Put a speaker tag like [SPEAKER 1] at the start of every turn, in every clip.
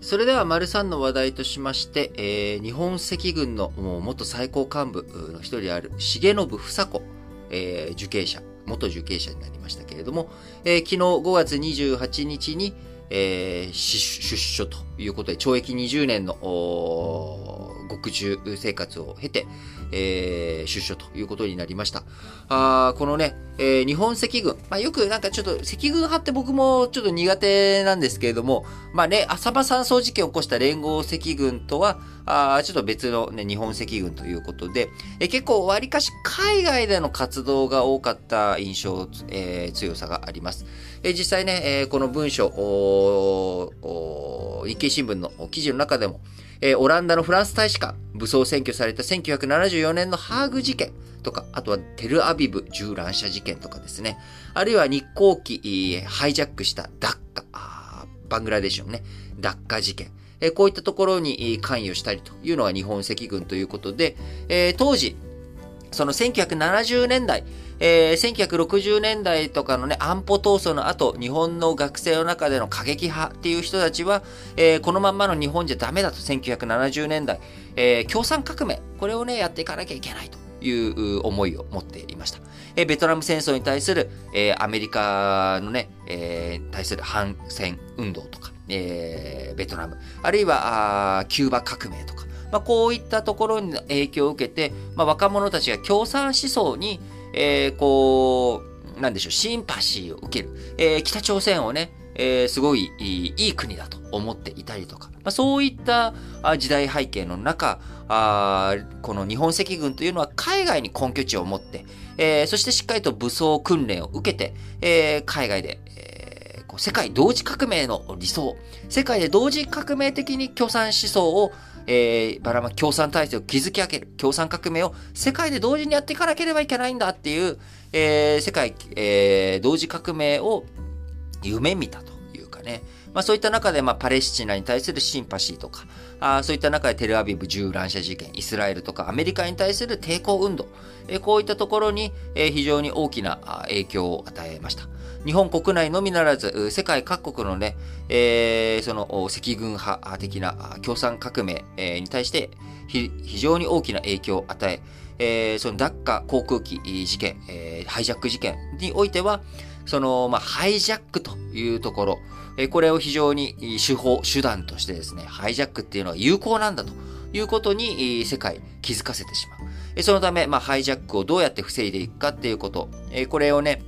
[SPEAKER 1] それでは、丸三の話題としまして、えー、日本赤軍の元最高幹部の一人である、重信房子、えー、受刑者、元受刑者になりましたけれども、えー、昨日5月28日に、えー、出所ということで、懲役20年の獄中生活を経て、えー、出所ということになりました。あこのね、えー、日本赤軍、まあ、よくなんかちょっと赤軍派って僕もちょっと苦手なんですけれども、まあね、浅間山荘事件を起こした連合赤軍とは、あちょっと別のね、日本赤軍ということで、え、結構割かし海外での活動が多かった印象、えー、強さがあります。え、実際ね、え、この文書、日経新聞の記事の中でも、え、オランダのフランス大使館、武装占拠された1974年のハーグ事件とか、あとはテルアビブ銃乱射事件とかですね。あるいは日航機、ハイジャックしたダッカ、バングラデシュのね、ダッカ事件。えこういったところに関与したりというのが日本赤軍ということで、え、当時、その1970年代、えー、1960年代とかのね、安保闘争の後、日本の学生の中での過激派っていう人たちは、えー、このまんまの日本じゃダメだと、1970年代、えー、共産革命、これをね、やっていかなきゃいけないという思いを持っていました。えー、ベトナム戦争に対する、えー、アメリカのね、えー、対する反戦運動とか、えー、ベトナム、あるいはあキューバ革命とか、まあ、こういったところに影響を受けて、まあ、若者たちが共産思想に、えー、こう、なんでしょう、シンパシーを受ける。えー、北朝鮮をね、えー、すごいいい国だと思っていたりとか、まあ、そういった時代背景の中あ、この日本赤軍というのは海外に根拠地を持って、えー、そしてしっかりと武装訓練を受けて、えー、海外で、えー、世界同時革命の理想、世界で同時革命的に共産思想をえー、ばらまき共産体制を築き上げる、共産革命を世界で同時にやっていかなければいけないんだっていう、えー、世界、えー、同時革命を夢見たというかね、まあそういった中で、まあパレスチナに対するシンパシーとか、あそういった中でテルアビブ銃乱射事件、イスラエルとかアメリカに対する抵抗運動、えー、こういったところに、えー、非常に大きな影響を与えました。日本国内のみならず、世界各国のね、えー、その赤軍派的な共産革命に対して非常に大きな影響を与え、えー、そのダッカ航空機事件、えー、ハイジャック事件においては、その、まあ、ハイジャックというところ、えー、これを非常に手法、手段としてですね、ハイジャックっていうのは有効なんだということに世界気づかせてしまう。そのため、まあ、ハイジャックをどうやって防いでいくかっていうこと、えこれをね、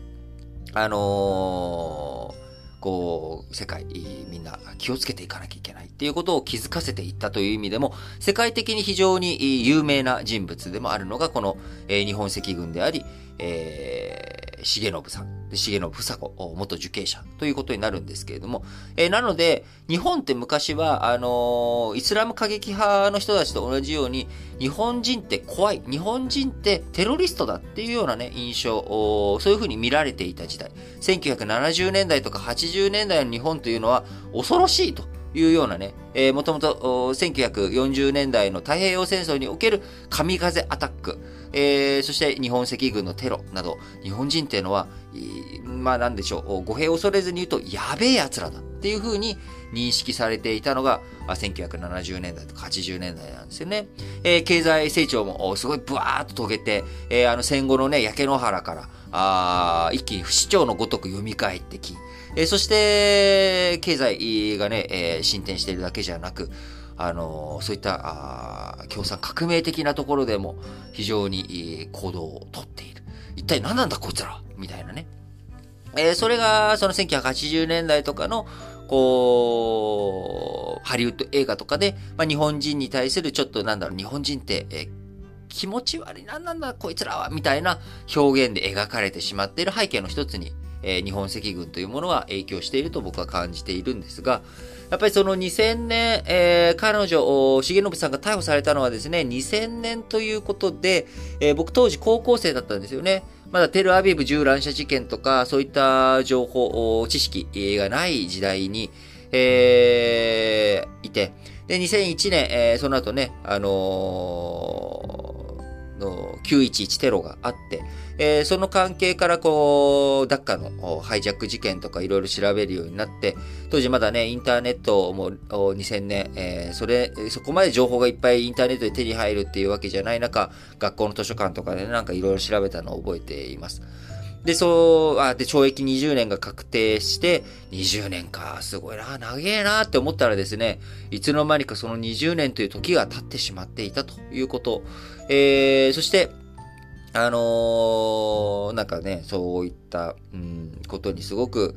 [SPEAKER 1] あのー、こう、世界、みんな気をつけていかなきゃいけないっていうことを気づかせていったという意味でも、世界的に非常に有名な人物でもあるのが、この、えー、日本赤軍であり、えー重信さん、重信房子、元受刑者ということになるんですけれども、えー、なので、日本って昔は、あのー、イスラム過激派の人たちと同じように、日本人って怖い、日本人ってテロリストだっていうようなね、印象、そういうふうに見られていた時代。1970年代とか80年代の日本というのは恐ろしいと。いうようなね、えー、もともと1940年代の太平洋戦争における神風アタック、えー、そして日本赤軍のテロなど、日本人っていうのは、まあなんでしょう、語弊を恐れずに言うと、やべえ奴らだっていうふうに認識されていたのが、1970年代とか80年代なんですよね。えー、経済成長もすごいブワーッと遂げて、えー、あの戦後のね、焼け野原から、あ一気に不死鳥のごとく蘇ってき、えー、そして、経済がね、えー、進展しているだけじゃなく、あのそういったあ共産革命的なところでも非常に行動をとっている。一体何なんだこいつら？みたいなね。えー、それが、その1980年代とかの、こう、ハリウッド映画とかで、まあ、日本人に対するちょっとなんだろう、日本人って、え、気持ち悪い、何なんだこいつらは、みたいな表現で描かれてしまっている背景の一つに、えー、日本赤軍というものは影響していると僕は感じているんですが、やっぱりその2000年、えー、彼女、重信さんが逮捕されたのはですね、2000年ということで、えー、僕当時高校生だったんですよね。まだテルアビブ銃乱射事件とか、そういった情報、知識がない時代に、えー、いて、で、2001年、えー、その後ね、あのー、の911テロがあって、えー、その関係からこう、ダッカのハイジャック事件とかいろいろ調べるようになって、当時まだね、インターネットも2000年、えー、それ、そこまで情報がいっぱいインターネットで手に入るっていうわけじゃない中、学校の図書館とかで、ね、なんかいろいろ調べたのを覚えています。で、そう、あ、で、懲役20年が確定して、20年か、すごいな、長えなって思ったらですね、いつの間にかその20年という時が経ってしまっていたということ。えー、そして、あのー、なんかね、そういった、うん、ことにすごく、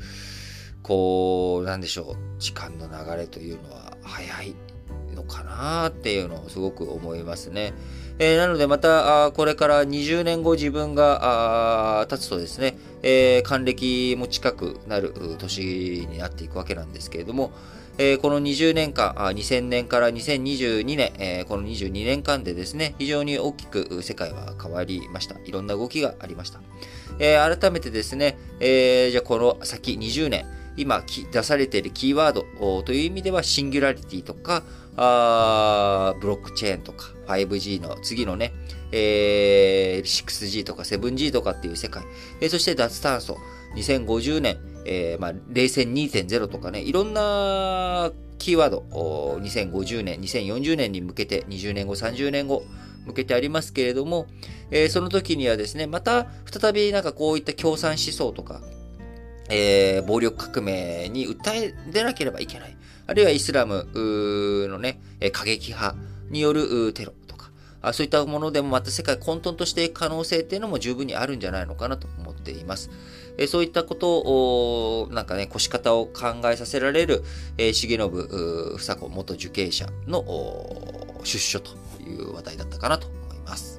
[SPEAKER 1] こう、なんでしょう、時間の流れというのは早いのかなっていうのをすごく思いますね。えー、なのでまた、これから20年後自分が経つとですね、えー、還暦も近くなる年になっていくわけなんですけれども、えー、この20年間、2000年から2022年、えー、この22年間でですね、非常に大きく世界は変わりました。いろんな動きがありました。えー、改めてですね、え、じゃあこの先20年、今出されているキーワードという意味では、シンギュラリティとか、あブロックチェーンとか、5G の次のね、えー、6G とか 7G とかっていう世界、えー、そして脱炭素、2050年、えー、まあ、冷戦2.0とかね、いろんなキーワード、2050年、2040年に向けて、20年後、30年後、向けてありますけれども、えー、その時にはですね、また再びなんかこういった共産思想とか、えー、暴力革命に訴え出なければいけない。あるいはイスラムのね、過激派によるテロとか、あそういったものでもまた世界混沌としていく可能性っていうのも十分にあるんじゃないのかなと思っています。えそういったことを、なんかね、腰方を考えさせられるえ、重信房子元受刑者の出所という話題だったかなと思います